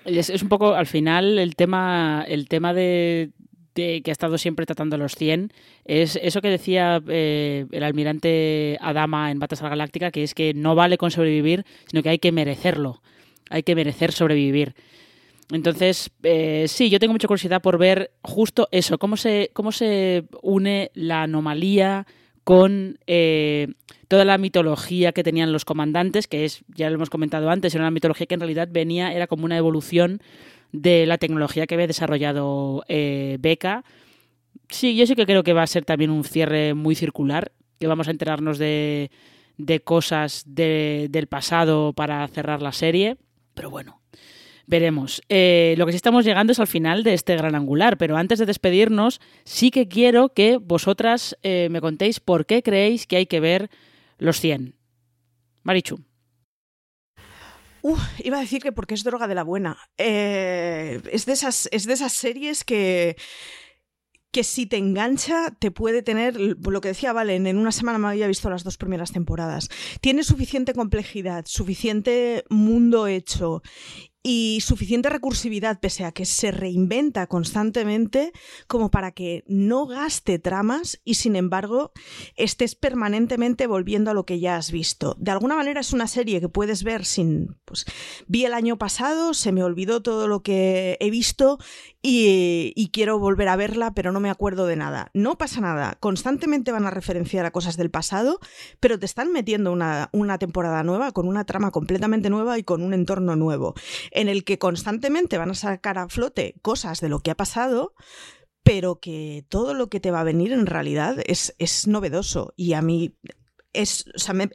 A: Es, un poco, al final, el tema, el tema de, que ha estado siempre tratando los 100 es eso que decía eh, el almirante Adama en Battlestar Galáctica, que es que no vale con sobrevivir, sino que hay que merecerlo hay que merecer sobrevivir. Entonces, eh, sí, yo tengo mucha curiosidad por ver justo eso, cómo se, cómo se une la anomalía con eh, toda la mitología que tenían los comandantes, que es, ya lo hemos comentado antes, era una mitología que en realidad venía, era como una evolución de la tecnología que había desarrollado eh, Beca. Sí, yo sí que creo que va a ser también un cierre muy circular, que vamos a enterarnos de, de cosas del pasado para cerrar la serie. Pero bueno, veremos. Eh, lo que sí estamos llegando es al final de este gran angular, pero antes de despedirnos, sí que quiero que vosotras eh, me contéis por qué creéis que hay que ver los 100. Marichu.
B: iba a decir que porque es droga de la buena. Eh, es, de esas, es de esas series que que si te engancha te puede tener, lo que decía Valen, en una semana me había visto las dos primeras temporadas. Tiene suficiente complejidad, suficiente mundo hecho y suficiente recursividad, pese a que se reinventa constantemente, como para que no gaste tramas y sin embargo estés permanentemente volviendo a lo que ya has visto. De alguna manera es una serie que puedes ver sin, pues, vi el año pasado, se me olvidó todo lo que he visto y, quiero volver a verla, pero no me acuerdo de nada. No pasa nada, constantemente van a referenciar a cosas del pasado, pero te están metiendo una, una temporada nueva con una trama completamente nueva y con un entorno nuevo en el que constantemente van a sacar a flote cosas de lo que ha pasado, pero que todo lo que te va a venir en realidad es, es novedoso. Y a mí es,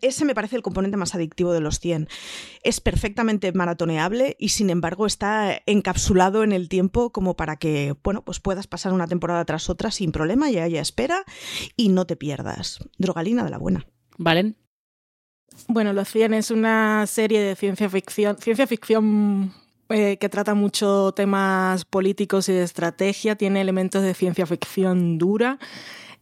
B: ese me parece el componente más adictivo de los 100. Es perfectamente maratoneable y sin embargo está encapsulado en el tiempo como para que, bueno, pues puedas pasar una temporada tras otra sin problema y haya espera y no te pierdas. Drogalina de la buena.
A: ¿Valen?
C: Bueno, Los 100 es una serie de ciencia ficción, ciencia ficción eh, que trata mucho temas políticos y de estrategia, tiene elementos de ciencia ficción dura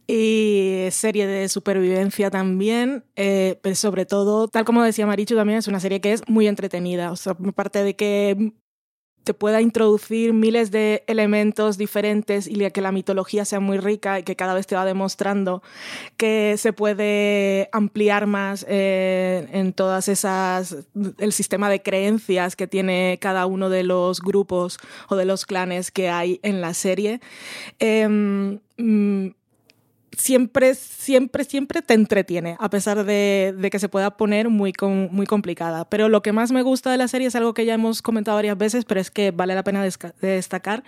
C: y serie de supervivencia también, eh, pero sobre todo, tal como decía Marichu, también es una serie que es muy entretenida. O sea, aparte de que te pueda introducir miles de elementos diferentes y que la mitología sea muy rica y que cada vez te va demostrando que se puede ampliar más eh, en todas esas el sistema de creencias que tiene cada uno de los grupos o de los clanes que hay en la serie. Em, mm, siempre, siempre, siempre te entretiene, a pesar de, que se pueda poner muy, muy complicada. Pero lo que más me gusta de la serie es algo que ya hemos comentado varias veces, pero es que vale la pena destacar,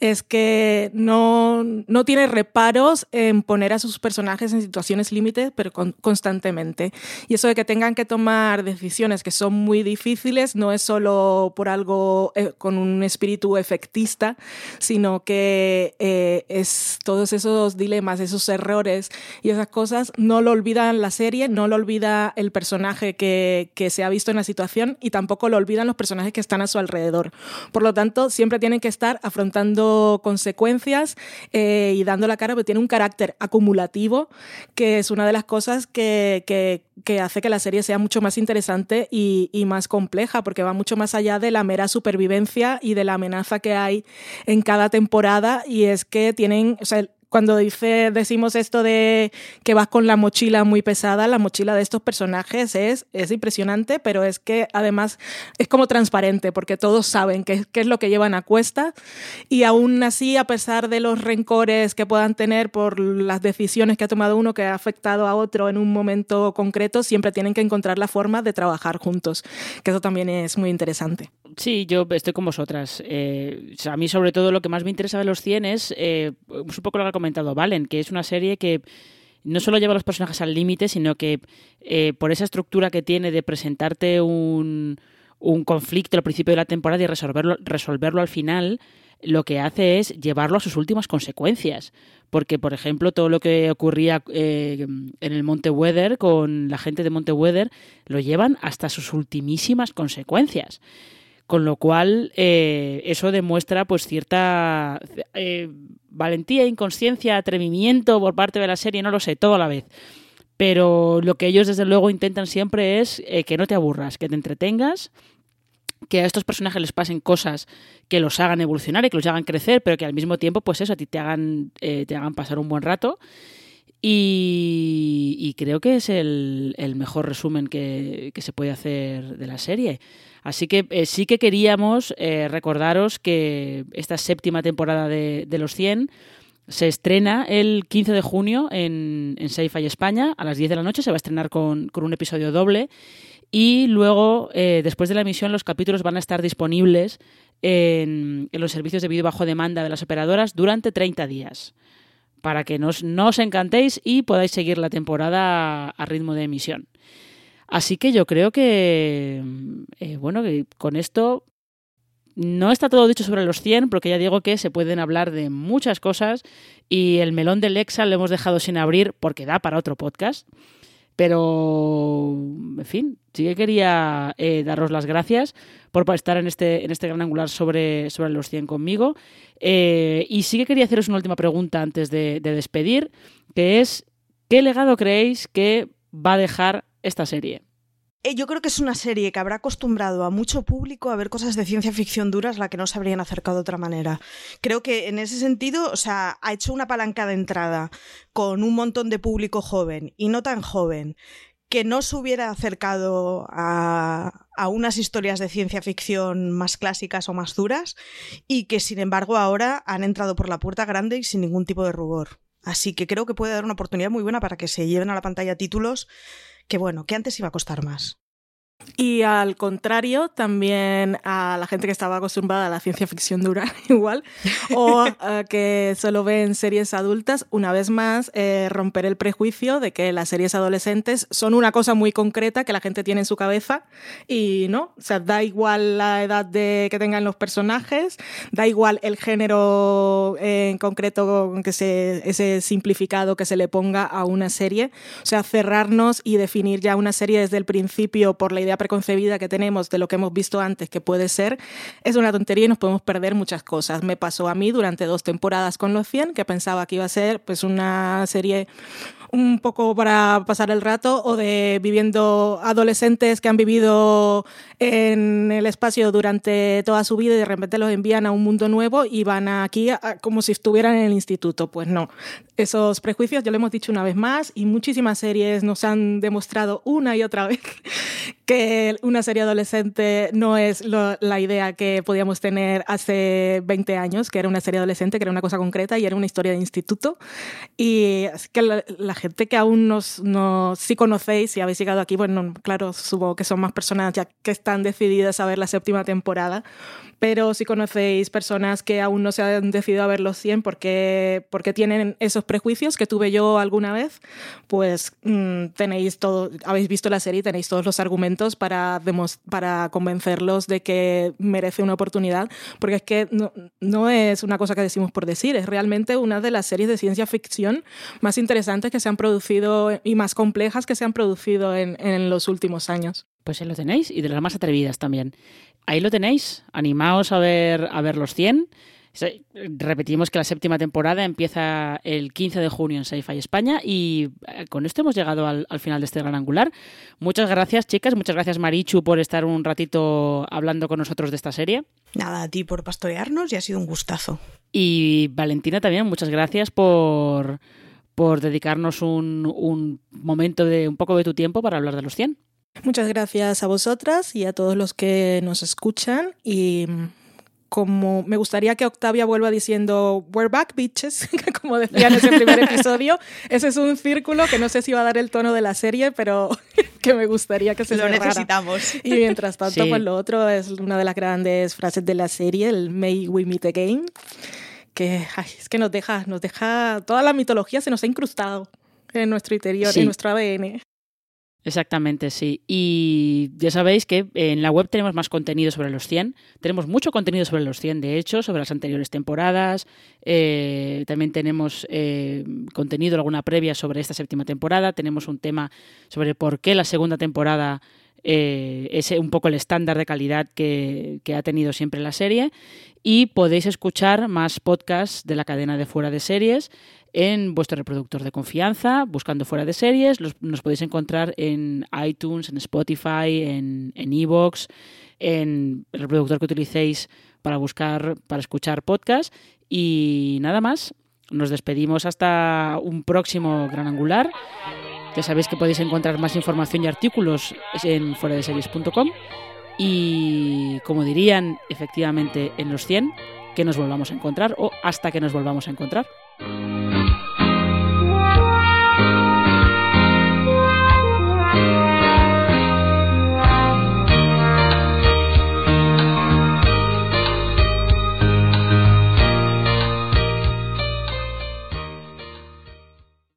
C: es que no, no tiene reparos en poner a sus personajes en situaciones límites, pero constantemente. Y eso de que tengan que tomar decisiones que son muy difíciles no es solo por algo eh, con un espíritu efectista, sino que eh, es todos esos dilemas, esos errores y esas cosas, no lo olvida la serie, no lo olvida el personaje que, que se ha visto en la situación y tampoco lo olvidan los personajes que están a su alrededor. Por lo tanto, siempre tienen que estar afrontando consecuencias eh, y dando la cara, porque tiene un carácter acumulativo, que es una de las cosas que, que, que hace que la serie sea mucho más interesante y, y, más compleja, porque va mucho más allá de la mera supervivencia y de la amenaza que hay en cada temporada, y es que tienen, o sea, cuando dice, decimos esto de que vas con la mochila muy pesada, la mochila de estos personajes es, es impresionante, pero es que además es como transparente, porque todos saben qué, qué es lo que llevan a cuesta y aún así, a pesar de los rencores que puedan tener por las decisiones que ha tomado uno que ha afectado a otro en un momento concreto, siempre tienen que encontrar la forma de trabajar juntos, que eso también es muy interesante.
A: Sí, yo estoy con vosotras. Eh, a mí sobre todo lo que más me interesa de los 100 es eh, un poco lo que ha comentado Valen, que es una serie que no solo lleva a los personajes al límite, sino que eh, por esa estructura que tiene de presentarte un, conflicto al principio de la temporada y resolverlo, resolverlo al final, lo que hace es llevarlo a sus últimas consecuencias. Porque, por ejemplo, todo lo que ocurría eh, en el Monte Weather con la gente de Monte Weather lo llevan hasta sus ultimísimas consecuencias. Con lo cual, eh, eso demuestra pues cierta eh, valentía, inconsciencia, atrevimiento por parte de la serie, no lo sé, todo a la vez. Pero lo que ellos desde luego intentan siempre es eh, que no te aburras, que te entretengas, que a estos personajes les pasen cosas que los hagan evolucionar y que los hagan crecer, pero que al mismo tiempo, pues eso, a ti te hagan, te hagan pasar un buen rato. Y, creo que es el, mejor resumen que, se puede hacer de la serie. Así que eh, sí que queríamos eh, recordaros que esta séptima temporada de, Los 100 se estrena el 15 de junio en, en España a las 10 de la noche. Se va a estrenar con, un episodio doble. Y luego, eh, después de la emisión, los capítulos van a estar disponibles en, los servicios de vídeo bajo demanda de las operadoras durante 30 días. Para que no os encantéis y podáis seguir la temporada a ritmo de emisión. Así que yo creo que, eh, bueno, que con esto no está todo dicho sobre los 100, porque ya digo que se pueden hablar de muchas cosas y el melón del Lexa lo hemos dejado sin abrir porque da para otro podcast. Pero, en fin, sí que quería eh, daros las gracias por estar en este, en este gran angular sobre, sobre los 100 conmigo. Eh, y sí que quería haceros una última pregunta antes de despedir, que es, ¿qué legado creéis que va a dejar esta serie?
B: Eh, yo creo que es una serie que habrá acostumbrado a mucho público a ver cosas de ciencia ficción duras la que no se habrían acercado de otra manera. Creo que en ese sentido, o sea, ha hecho una palanca de entrada con un montón de público joven y no tan joven que no se hubiera acercado a, unas historias de ciencia ficción más clásicas o más duras y que sin embargo ahora han entrado por la puerta grande y sin ningún tipo de rubor. Así que creo que puede dar una oportunidad muy buena para que se lleven a la pantalla títulos que bueno, que antes iba a costar más.
C: Y al contrario, también a la gente que estaba acostumbrada a la ciencia ficción dura, [laughs] igual, o [laughs] que solo ven series adultas, una vez más, eh, romper el prejuicio de que las series adolescentes son una cosa muy concreta que la gente tiene en su cabeza y no, o sea, da igual la edad de, que tengan los personajes, da igual el género en concreto que se, ese simplificado que se le ponga a una serie, o sea, cerrarnos y definir ya una serie desde el principio por la idea preconcebida que tenemos de lo que hemos visto antes que puede ser, es una tontería y nos podemos perder muchas cosas. Me pasó a mí durante dos temporadas con Los 100, que pensaba que iba a ser pues una serie un poco para pasar el rato o de viviendo adolescentes que han vivido en el espacio durante toda su vida y de repente los envían a un mundo nuevo y van aquí como si estuvieran en el instituto. Pues no, esos prejuicios ya lo hemos dicho una vez más y muchísimas series nos han demostrado una y otra [laughs] vez que una serie adolescente no es la idea que podíamos tener hace 20 años, que era una serie adolescente, que era una cosa concreta y era una historia de instituto. Y es que la gente que aún nos, nos sí conocéis y habéis llegado aquí, bueno, claro, supongo que son más personas ya que están decididas a ver la séptima temporada, pero si conocéis personas que aún no se han decidido a ver los 100 porque, porque tienen esos prejuicios que tuve yo alguna vez, pues mm, tenéis todo, habéis visto la serie y tenéis todos los argumentos para, para convencerlos de que merece una oportunidad, porque es que no, no es una cosa que decimos por decir, es realmente una de las series de ciencia ficción más interesantes que se han producido y más complejas que se han producido en, en los últimos años.
A: Pues ahí lo tenéis y de las más atrevidas también. Ahí lo tenéis, animaos a ver, a ver los 100. Repetimos que la séptima temporada empieza el 15 de junio en Sci-Fi España y eh, con esto hemos llegado al, final de este gran angular. Muchas gracias, chicas. Muchas gracias, Marichu, por estar un ratito hablando con nosotros de esta serie.
B: Nada, a ti por pastorearnos y ha sido un gustazo.
A: Y Valentina también, muchas gracias por, por dedicarnos un, un momento de un poco de tu tiempo para hablar de los 100.
C: Muchas gracias a vosotras y a todos los que nos escuchan y como me gustaría que Octavia vuelva diciendo We're back, bitches, [laughs] como decía en ese primer episodio. Ese es un círculo que no sé si va a dar el tono de la serie, pero [laughs] que me gustaría que se
B: lo necesitamos.
C: Y mientras tanto, pues lo otro es una de las grandes frases de la serie, el May we meet again, que es que nos deja, nos deja toda la mitología se nos ha incrustado en nuestro interior, en nuestro ADN.
A: Exactamente, sí. Y ya sabéis que en la web tenemos más contenido sobre los 100. Tenemos mucho contenido sobre los 100, de hecho, sobre las anteriores temporadas. Eh, también tenemos eh, contenido, alguna previa sobre esta séptima temporada. Tenemos un tema sobre por qué la segunda temporada eh, es un poco el estándar de calidad que, que, ha tenido siempre la serie. Y podéis escuchar más podcasts de la cadena de fuera de series en vuestro reproductor de confianza, buscando fuera de series. nos podéis encontrar en iTunes, en Spotify, en Evox, en, el reproductor que utilicéis para buscar, para escuchar podcast. Y nada más. Nos despedimos hasta un próximo Gran Angular. Ya sabéis que podéis encontrar más información y artículos en fuera de series.com. Y como dirían efectivamente en los 100, que nos volvamos a encontrar o hasta que nos volvamos a encontrar. うん。